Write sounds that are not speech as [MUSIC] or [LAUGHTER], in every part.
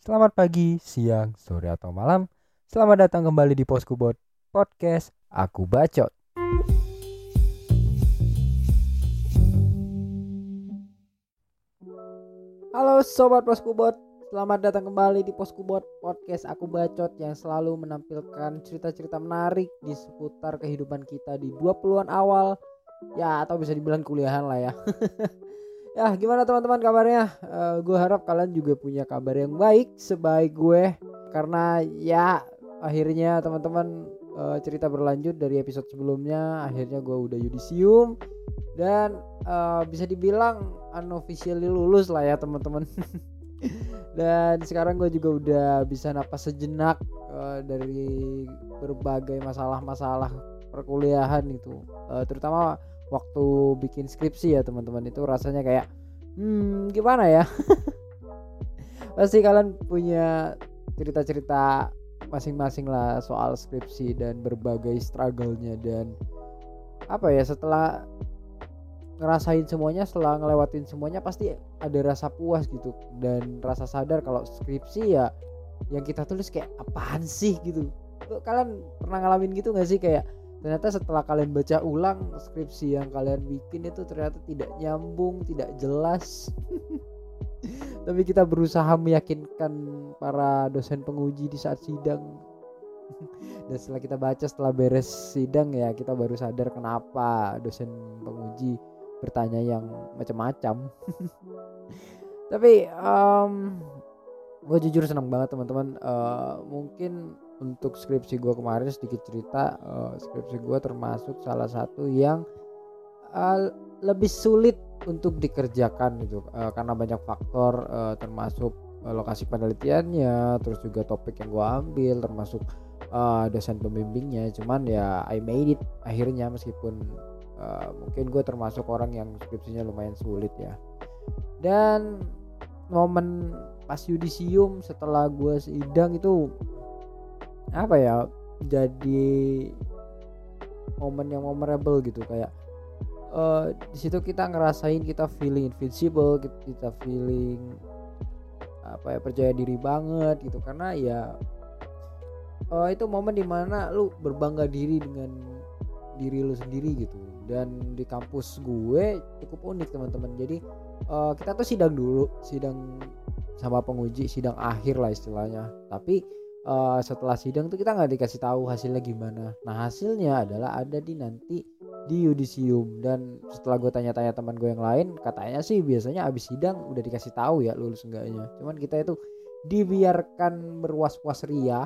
Selamat pagi, siang, sore atau malam. Selamat datang kembali di Poskubot Podcast Aku Bacot. Halo sobat Poskubot, selamat datang kembali di Poskubot Podcast Aku Bacot yang selalu menampilkan cerita-cerita menarik di seputar kehidupan kita di 20-an awal ya atau bisa dibilang kuliahan lah ya. [LAUGHS] ya gimana teman-teman kabarnya? Uh, gue harap kalian juga punya kabar yang baik sebaik gue. Karena ya akhirnya teman-teman uh, cerita berlanjut dari episode sebelumnya. Akhirnya gue udah yudisium dan uh, bisa dibilang unofficially lulus lah ya teman-teman. [LAUGHS] Dan sekarang gue juga udah bisa napas sejenak uh, dari berbagai masalah-masalah perkuliahan itu. Uh, terutama waktu bikin skripsi ya teman-teman. Itu rasanya kayak hmm gimana ya? [LAUGHS] Pasti kalian punya cerita-cerita masing-masing lah soal skripsi dan berbagai struggle-nya dan apa ya setelah ngerasain semuanya setelah ngelewatin semuanya pasti ada rasa puas gitu dan rasa sadar kalau skripsi ya yang kita tulis kayak apaan sih? gitu. Kalian pernah ngalamin gitu gak sih? Kayak ternyata setelah kalian baca ulang skripsi yang kalian bikin itu ternyata tidak nyambung tidak jelas. [LAUGHS] Tapi kita berusaha meyakinkan para dosen penguji di saat sidang. [LAUGHS] Dan setelah kita baca setelah beres sidang ya kita baru sadar kenapa dosen penguji bertanya yang macam-macam. [LAUGHS] Tapi um, gue jujur senang banget teman-teman. Uh, mungkin untuk skripsi gue kemarin sedikit cerita uh, skripsi gue termasuk salah satu yang uh, lebih sulit untuk dikerjakan gitu. Uh, karena banyak faktor uh, termasuk uh, lokasi penelitiannya terus juga topik yang gue ambil termasuk uh, dosen pembimbingnya. Cuman ya I made it akhirnya meskipun uh, mungkin gue termasuk orang yang skripsinya lumayan sulit ya. Dan momen pas yudisium setelah gue sidang itu apa ya jadi momen yang memorable gitu kayak uh, di situ kita ngerasain kita feeling invincible kita feeling apa ya percaya diri banget gitu. Karena ya uh, itu momen di mana lu berbangga diri dengan diri lu sendiri gitu. Dan di kampus gue cukup unik teman-teman. Jadi uh, kita tuh sidang dulu sidang sama penguji sidang akhir lah istilahnya. Tapi uh, setelah sidang tuh kita nggak dikasih tahu hasilnya gimana. Nah hasilnya adalah ada di nanti di yudisium dan setelah gue tanya-tanya teman gue yang lain katanya sih biasanya abis sidang udah dikasih tahu ya lulus enggaknya. Cuman kita itu dibiarkan berwas-was ria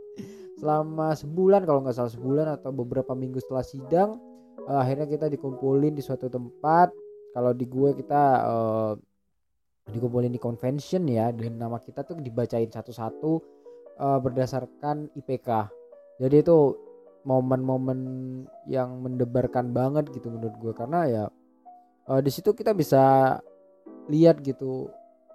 [LAUGHS] selama sebulan kalau nggak salah sebulan atau beberapa minggu setelah sidang uh, akhirnya kita dikumpulin di suatu tempat kalau di gue kita uh, dikumpulin di convention ya dan nama kita tuh dibacain satu-satu uh, berdasarkan IPK. Jadi itu momen-momen yang mendebarkan banget gitu menurut gue karena ya uh, di situ kita bisa lihat gitu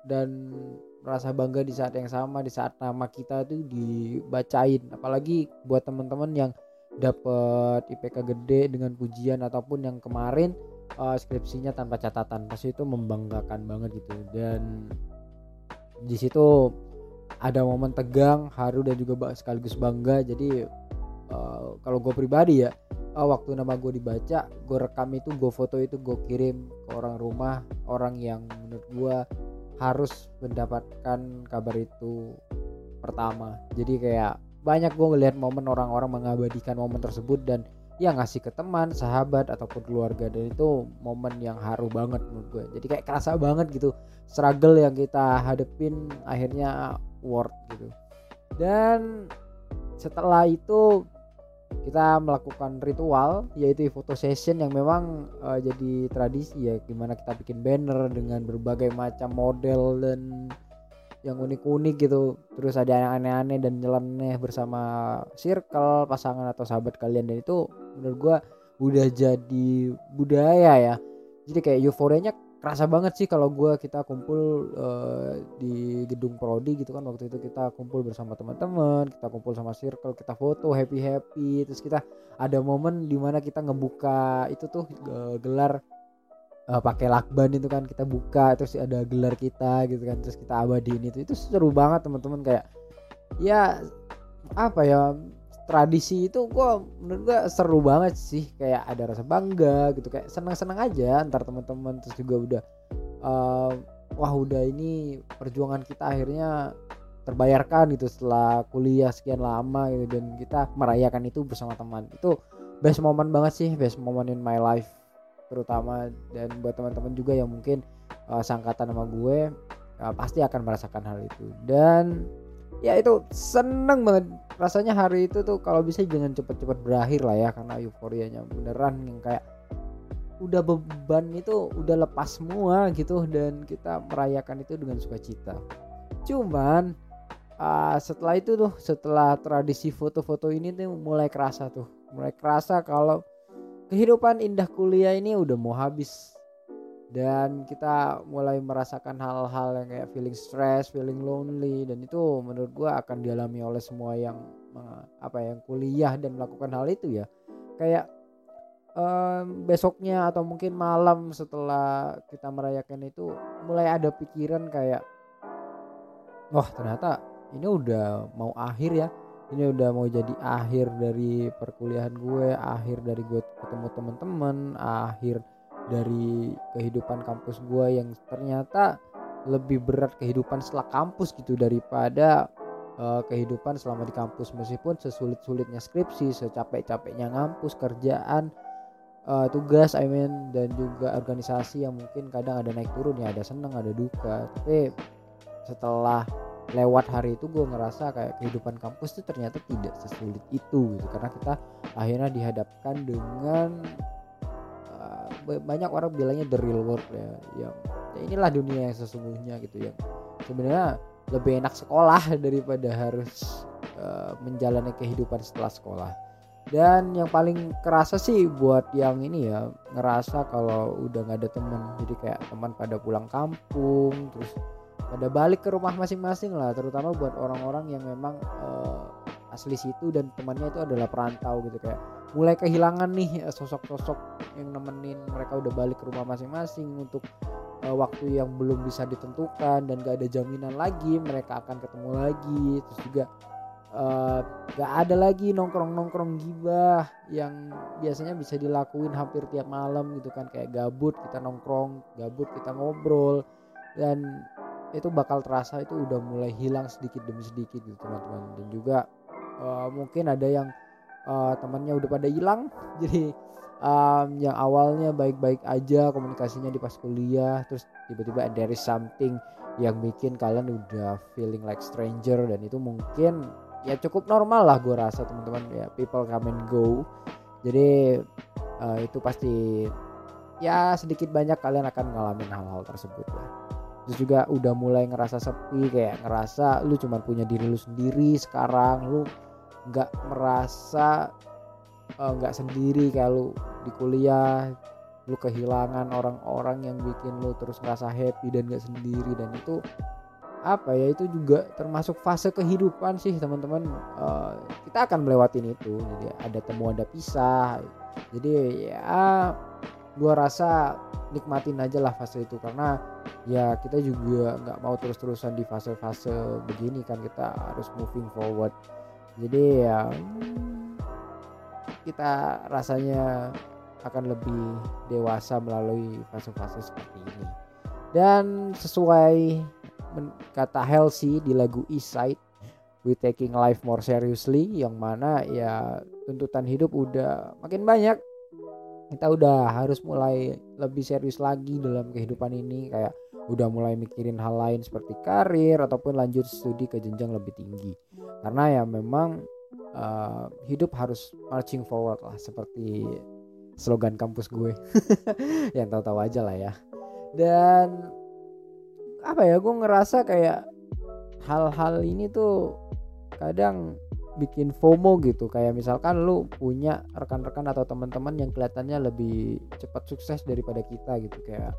dan merasa bangga di saat yang sama di saat nama kita itu dibacain. Apalagi buat teman-teman yang dapat IPK gede dengan pujian ataupun yang kemarin uh, skripsinya tanpa catatan. Pasti itu membanggakan banget gitu. Dan di situ ada momen tegang haru dan juga sekaligus bangga. Jadi uh, kalau gue pribadi ya uh, waktu nama gue dibaca gue rekam itu gue foto itu gue kirim ke orang rumah orang yang menurut gue harus mendapatkan kabar itu pertama. Jadi kayak banyak gue ngelihat momen orang-orang mengabadikan momen tersebut dan ya ngasih ke teman sahabat ataupun keluarga. Dan itu momen yang haru banget menurut gue jadi kayak kerasa banget gitu struggle yang kita hadepin akhirnya worth gitu. Dan setelah itu kita melakukan ritual yaitu foto session yang memang uh, jadi tradisi ya gimana kita bikin banner dengan berbagai macam model dan yang unik-unik gitu. Terus ada yang aneh-aneh dan nyeleneh bersama circle pasangan atau sahabat kalian dan itu menurut gua udah jadi budaya ya. Jadi kayak euforianya kerasa banget sih kalau gue kita kumpul uh, di gedung prodi gitu kan. Waktu itu kita kumpul bersama teman-teman kita kumpul sama circle kita foto happy happy terus kita ada momen di mana kita ngebuka itu tuh uh, gelar uh, pakai lakban itu kan. Kita buka terus ada gelar kita gitu kan. Terus kita abadiin itu. Itu seru banget teman-teman. Kayak ya apa ya tradisi itu gua menurut gua seru banget sih. Kayak ada rasa bangga gitu kayak senang-senang aja. Antar teman-teman terus juga udah uh, wah udah ini perjuangan kita akhirnya terbayarkan gitu setelah kuliah sekian lama gitu. Dan kita merayakan itu bersama teman. Itu best moment banget sih best moment in my life terutama. Dan buat teman-teman juga yang mungkin uh, sangkatan sama gue uh, pasti akan merasakan hal itu. Dan ya itu seneng banget. Rasanya hari itu tuh kalau bisa jangan cepet-cepet berakhir lah ya karena euforianya beneran yang kayak udah beban itu udah lepas semua gitu dan kita merayakan itu dengan sukacita. Cuman uh, setelah itu tuh setelah tradisi foto-foto ini tuh mulai kerasa tuh. Mulai kerasa kalau kehidupan indah kuliah ini udah mau habis dan kita mulai merasakan hal-hal yang kayak feeling stress, feeling lonely dan itu menurut gua akan dialami oleh semua yang apa yang kuliah dan melakukan hal itu ya. Kayak um, besoknya atau mungkin malam setelah kita merayakan itu mulai ada pikiran kayak wah ternyata ini udah mau akhir ya ini udah mau jadi akhir dari perkuliahan gue akhir dari gue ketemu teman-teman akhir dari kehidupan kampus gue yang ternyata lebih berat kehidupan setelah kampus gitu daripada uh, kehidupan selama di kampus. Meskipun sesulit-sulitnya skripsi secapek-capeknya ngampus kerjaan uh, tugas I mean dan juga organisasi yang mungkin kadang ada naik turun ya ada seneng ada duka. Tapi setelah lewat hari itu gue ngerasa kayak kehidupan kampus itu ternyata tidak sesulit itu gitu. Karena kita akhirnya dihadapkan dengan banyak orang bilangnya the real world ya yang ya inilah dunia yang sesungguhnya gitu ya sebenarnya lebih enak sekolah [LAUGHS] daripada harus uh, menjalani kehidupan setelah sekolah. Dan yang paling kerasa sih buat yang ini ya ngerasa kalau udah nggak ada temen jadi kayak teman pada pulang kampung terus pada balik ke rumah masing-masing lah terutama buat orang-orang yang memang uh, asli situ dan temannya itu adalah perantau gitu kayak mulai kehilangan nih eh, sosok-sosok yang nemenin mereka udah balik ke rumah masing-masing untuk uh, waktu yang belum bisa ditentukan dan gak ada jaminan lagi mereka akan ketemu lagi. Terus juga uh, gak ada lagi nongkrong-nongkrong gibah yang biasanya bisa dilakuin hampir tiap malam gitu kan. Kayak gabut kita nongkrong gabut kita ngobrol dan itu bakal terasa itu udah mulai hilang sedikit demi sedikit gitu teman-teman. Dan juga uh, mungkin ada yang uh, temannya udah pada hilang. [LAUGHS] Jadi um, yang awalnya baik-baik aja komunikasinya di pas kuliah terus tiba-tiba there is something yang bikin kalian udah feeling like stranger dan itu mungkin ya cukup normal lah gue rasa teman-teman. Ya people come and go. Jadi uh, itu pasti ya sedikit banyak kalian akan ngalamin hal-hal tersebut lah. Terus juga udah mulai ngerasa sepi kayak ngerasa lu cuma punya diri lu sendiri sekarang lu nggak merasa eh, nggak uh, sendiri kayak lu di kuliah. Lu kehilangan orang-orang yang bikin lu terus ngerasa happy dan gak sendiri. Dan itu apa ya itu juga termasuk fase kehidupan sih teman-teman. Uh, kita akan melewatin itu. Jadi ada temu ada pisah. Jadi ya gua rasa nikmatin aja lah fase itu. Karena ya kita juga nggak mau terus-terusan di fase-fase begini kan. Kita harus moving forward jadi ya kita rasanya akan lebih dewasa melalui fase-fase seperti ini. Dan sesuai kata Halsey di lagu East Side we taking life more seriously yang mana ya tuntutan hidup udah makin banyak kita udah harus mulai lebih serius lagi dalam kehidupan ini kayak udah mulai mikirin hal lain seperti karir ataupun lanjut studi ke jenjang lebih tinggi. Karena ya memang uh, hidup harus marching forward lah seperti slogan kampus gue. [LAUGHS] Yang tahu-tahu aja lah ya. Dan apa ya gue ngerasa kayak hal-hal ini tuh kadang bikin FOMO gitu. Kayak misalkan lu punya rekan-rekan atau teman-teman yang kelihatannya lebih cepat sukses daripada kita gitu. Kayak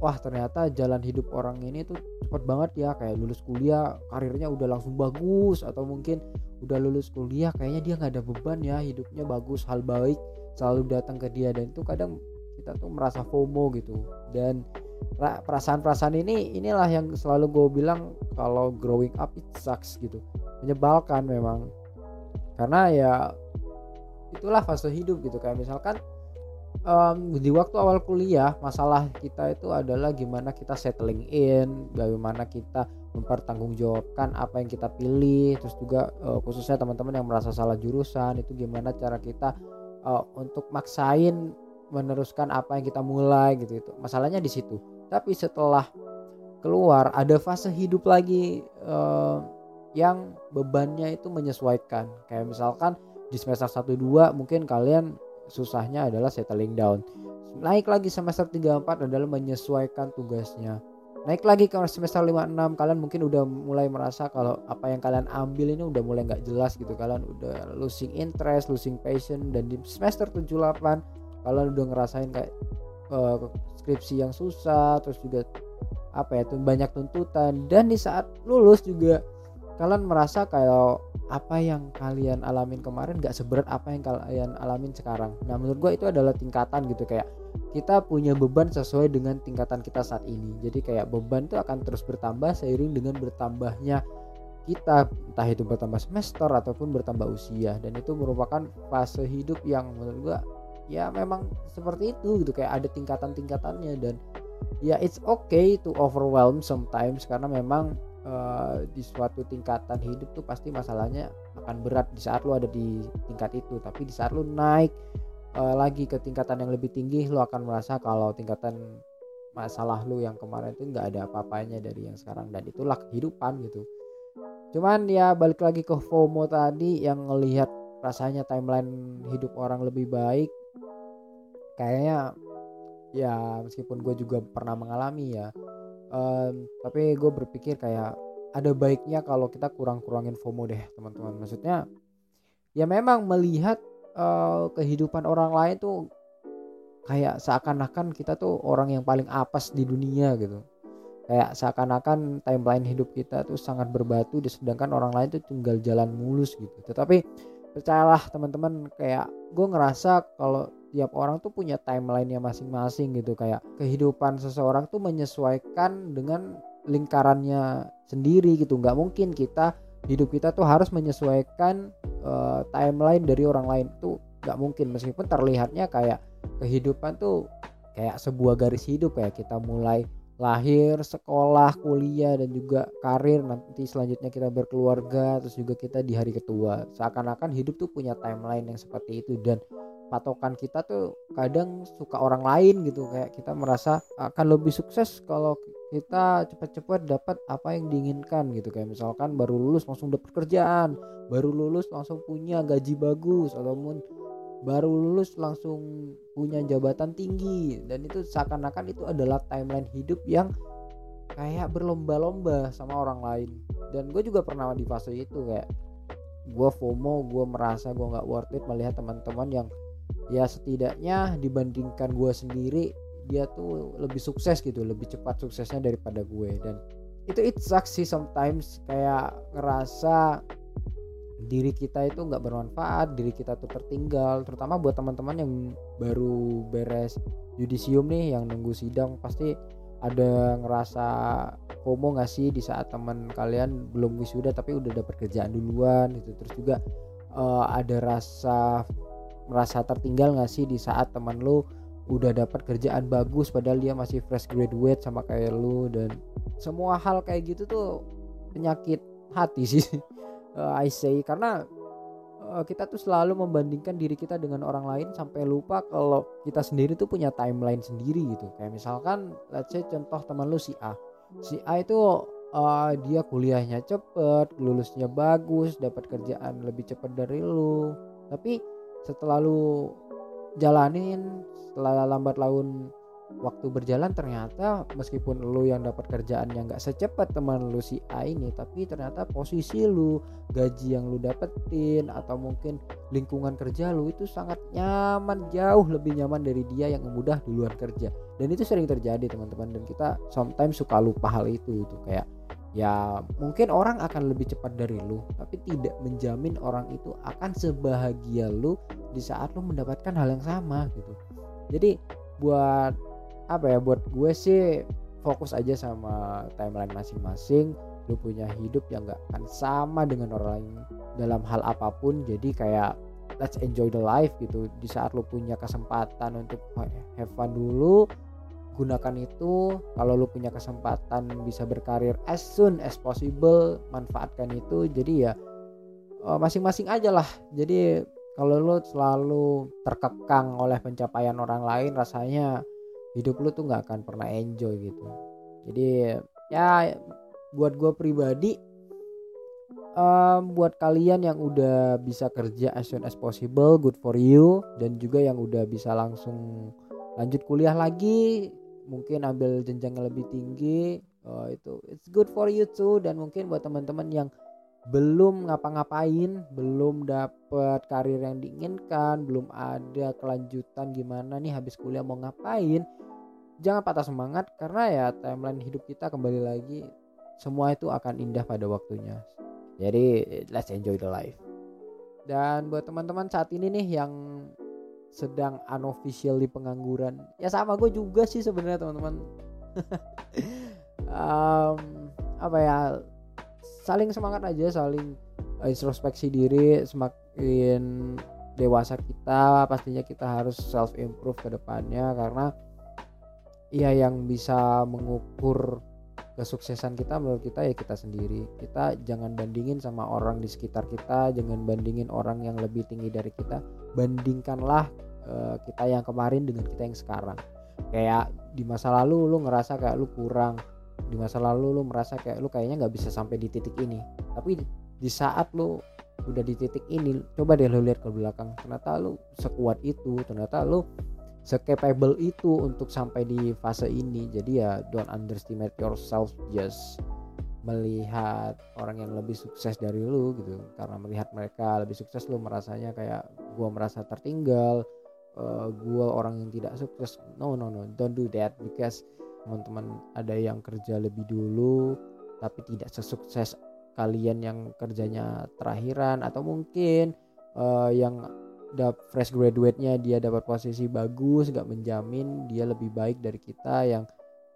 wah ternyata jalan hidup orang ini tuh cepet banget ya. Kayak lulus kuliah karirnya udah langsung bagus. Atau mungkin udah lulus kuliah kayaknya dia nggak ada beban ya. Hidupnya bagus hal baik selalu datang ke dia. Dan itu kadang kita tuh merasa FOMO gitu. Dan perasaan-perasaan ini inilah yang selalu gue bilang kalau growing up it sucks gitu. Menyebalkan memang. Karena ya itulah fase hidup gitu. Kayak misalkan um, di waktu awal kuliah masalah kita itu adalah gimana kita settling in bagaimana kita mempertanggungjawabkan apa yang kita pilih terus juga uh, khususnya teman-teman yang merasa salah jurusan itu gimana cara kita uh, untuk maksain meneruskan apa yang kita mulai gitu itu masalahnya di situ tapi setelah keluar ada fase hidup lagi uh, yang bebannya itu menyesuaikan. Kayak misalkan di semester 1 2 mungkin kalian susahnya adalah settling down. Naik lagi semester 3 4 adalah menyesuaikan tugasnya. Naik lagi ke semester 5 6 kalian mungkin udah mulai merasa kalau apa yang kalian ambil ini udah mulai nggak jelas gitu. Kalian udah losing interest losing passion dan di semester 7 8 kalian udah ngerasain kayak uh, skripsi yang susah terus juga apa ya tuh banyak tuntutan. Dan di saat lulus juga kalian merasa kalau apa yang kalian alamin kemarin gak seberat apa yang kalian alamin sekarang. Nah menurut gue itu adalah tingkatan gitu kayak kita punya beban sesuai dengan tingkatan kita saat ini. Jadi kayak beban itu akan terus bertambah seiring dengan bertambahnya kita entah itu bertambah semester ataupun bertambah usia. Dan itu merupakan fase hidup yang menurut gue ya memang seperti itu gitu kayak ada tingkatan-tingkatannya dan ya it's okay to overwhelm sometimes karena memang uh, di suatu tingkatan hidup tuh pasti masalahnya akan berat di saat lo ada di tingkat itu. Tapi di saat lo naik uh, lagi ke tingkatan yang lebih tinggi lo akan merasa kalau tingkatan masalah lo yang kemarin itu nggak ada apa-apanya dari yang sekarang dan itulah kehidupan gitu. Cuman ya balik lagi ke FOMO tadi yang ngelihat rasanya timeline hidup orang lebih baik kayaknya ya meskipun gue juga pernah mengalami ya um, tapi gue berpikir kayak ada baiknya kalau kita kurang-kurangin FOMO deh teman-teman. Maksudnya ya memang melihat uh, kehidupan orang lain tuh kayak seakan-akan kita tuh orang yang paling apes di dunia gitu. Kayak seakan-akan timeline hidup kita tuh sangat berbatu sedangkan orang lain tuh tinggal jalan mulus gitu. Tetapi percayalah teman-teman kayak gue ngerasa kalau tiap orang tuh punya timelinenya masing-masing gitu. Kayak kehidupan seseorang tuh menyesuaikan dengan lingkarannya sendiri gitu. Nggak mungkin kita hidup kita tuh harus menyesuaikan uh, timeline dari orang lain. Tuh nggak mungkin. Meskipun terlihatnya kayak kehidupan tuh kayak sebuah garis hidup ya. Kita mulai lahir, sekolah, kuliah dan juga karir. Nanti selanjutnya kita berkeluarga terus juga kita di hari ketua. Seakan-akan hidup tuh punya timeline yang seperti itu. Dan patokan kita tuh kadang suka orang lain gitu. Kayak kita merasa akan lebih sukses kalau kita cepat-cepat dapat apa yang diinginkan gitu. Kayak misalkan baru lulus langsung dapat kerjaan baru lulus langsung punya gaji bagus ataupun baru lulus langsung punya jabatan tinggi. Dan itu seakan-akan itu adalah timeline hidup yang kayak berlomba-lomba sama orang lain. Dan gue juga pernah di fase itu kayak gue FOMO gue merasa gue nggak worth it melihat teman-teman yang ya setidaknya dibandingkan gue sendiri dia tuh lebih sukses gitu lebih cepat suksesnya daripada gue. Dan itu it sucks sih sometimes kayak ngerasa diri kita itu nggak bermanfaat diri kita tuh tertinggal. Terutama buat teman-teman yang baru beres yudisium nih yang nunggu sidang pasti ada ngerasa FOMO gak sih di saat teman kalian belum wisuda tapi udah dapat kerjaan duluan gitu. Terus juga uh, ada rasa merasa tertinggal gak sih di saat teman lu udah dapat kerjaan bagus padahal dia masih fresh graduate sama kayak lu? Dan semua hal kayak gitu tuh penyakit hati sih. Uh, [LAUGHS] I say karena uh, kita tuh selalu membandingkan diri kita dengan orang lain sampai lupa kalau kita sendiri tuh punya timeline sendiri gitu. Kayak misalkan let's say contoh teman lu si A. Si A itu uh, dia kuliahnya cepet lulusnya bagus dapat kerjaan lebih cepat dari lu. Tapi setelah lu jalanin setelah lambat laun waktu berjalan ternyata meskipun lu yang dapat kerjaan yang gak secepat teman lu si A ini tapi ternyata posisi lu gaji yang lu dapetin atau mungkin lingkungan kerja lu itu sangat nyaman jauh lebih nyaman dari dia yang mudah duluan kerja. Dan itu sering terjadi teman-teman dan kita sometimes suka lupa hal itu itu kayak ya mungkin orang akan lebih cepat dari lu tapi tidak menjamin orang itu akan sebahagia lu di saat lu mendapatkan hal yang sama gitu. Jadi buat apa ya buat gue sih fokus aja sama timeline masing-masing. Lu punya hidup yang gak akan sama dengan orang lain dalam hal apa pun jadi kayak let's enjoy the life gitu. Di saat lu punya kesempatan untuk have fun dulu gunakan itu kalau lu punya kesempatan bisa berkarir as soon as possible manfaatkan itu. Jadi ya eh, masing-masing aja lah. Jadi kalau lu selalu terkekang oleh pencapaian orang lain rasanya hidup lu tuh nggak akan pernah enjoy gitu. Jadi ya buat gue pribadi um, buat kalian yang udah bisa kerja as soon as possible good for you dan juga yang udah bisa langsung lanjut kuliah lagi mungkin ambil jenjang yang lebih tinggi oh, itu it's good for you too dan mungkin buat teman-teman yang belum ngapa-ngapain, belum dapat karir yang diinginkan, belum ada kelanjutan gimana nih habis kuliah mau ngapain. Jangan patah semangat karena ya timeline hidup kita kembali lagi semua itu akan indah pada waktunya. Jadi let's enjoy the life. Dan buat teman-teman saat ini nih yang sedang unofficially pengangguran. Ya sama gue juga sih sebenarnya teman-teman. [LAUGHS] Um, apa ya saling semangat aja saling introspeksi diri semakin dewasa kita pastinya kita harus self improve ke depannya karena ya yang bisa mengukur kesuksesan kita menurut kita ya kita sendiri. Kita jangan bandingin sama orang di sekitar kita jangan bandingin orang yang lebih tinggi dari kita. Bandingkanlah uh, kita yang kemarin dengan kita yang sekarang. Kayak di masa lalu lu ngerasa kayak lu kurang di masa lalu lu merasa kayak lu kayaknya nggak bisa sampai di titik ini. Tapi di saat lu udah di titik ini coba deh lu lihat ke belakang. Ternyata lu sekuat itu ternyata lu secapable itu untuk sampai di fase ini. Jadi ya don't underestimate yourself just melihat orang yang lebih sukses dari lu gitu. Karena melihat mereka lebih sukses lu merasanya kayak gua merasa tertinggal uh, gua orang yang tidak sukses no no no don't do that. Because teman-teman ada yang kerja lebih dulu tapi tidak sesukses kalian yang kerjanya terakhiran atau mungkin uh, yang fresh graduate-nya dia dapat posisi bagus gak menjamin dia lebih baik dari kita yang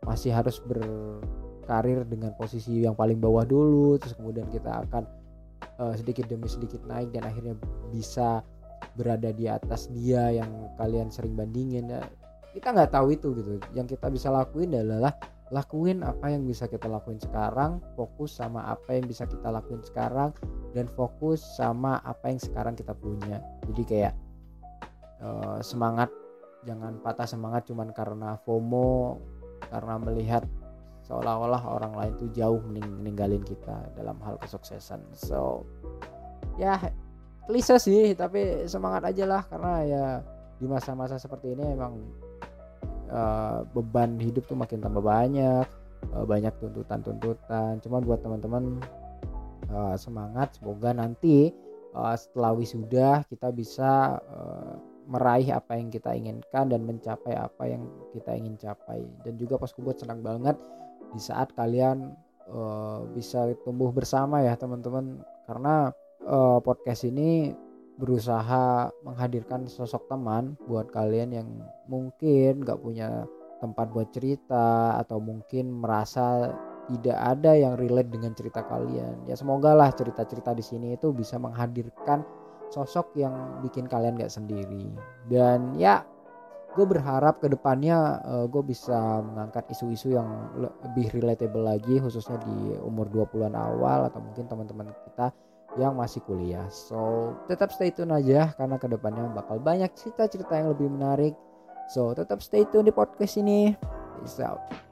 masih harus berkarir dengan posisi yang paling bawah dulu terus kemudian kita akan uh, sedikit demi sedikit naik dan akhirnya bisa berada di atas dia yang kalian sering bandingin ya kita nggak tahu itu gitu. Yang kita bisa lakuin adalah lakuin apa yang bisa kita lakuin sekarang fokus sama apa yang bisa kita lakuin sekarang dan fokus sama apa yang sekarang kita punya. Jadi kayak uh, semangat jangan patah semangat cuman karena FOMO karena melihat seolah-olah orang lain tuh jauh mening meninggalin kita dalam hal kesuksesan. So ya klise sih tapi semangat aja lah karena ya di masa-masa seperti ini emang uh, beban hidup tuh makin tambah banyak uh, banyak tuntutan-tuntutan. Cuman buat teman-teman uh, semangat semoga nanti uh, setelah wisuda kita bisa uh, meraih apa yang kita inginkan dan mencapai apa yang kita ingin capai. Dan juga pas buat senang banget di saat kalian uh, bisa tumbuh bersama ya teman-teman. Karena uh, podcast ini berusaha menghadirkan sosok teman buat kalian yang mungkin gak punya tempat buat cerita atau mungkin merasa tidak ada yang relate dengan cerita kalian. Ya semoga lah cerita-cerita di sini itu bisa menghadirkan sosok yang bikin kalian gak sendiri. Dan ya gue berharap ke depannya uh, eh, gue bisa mengangkat isu-isu yang lebih relatable lagi khususnya di umur 20-an awal atau mungkin teman-teman kita yang masih kuliah. So tetap stay tune aja karena ke depannya bakal banyak cerita-cerita yang lebih menarik. So tetap stay tune di podcast ini. Peace out.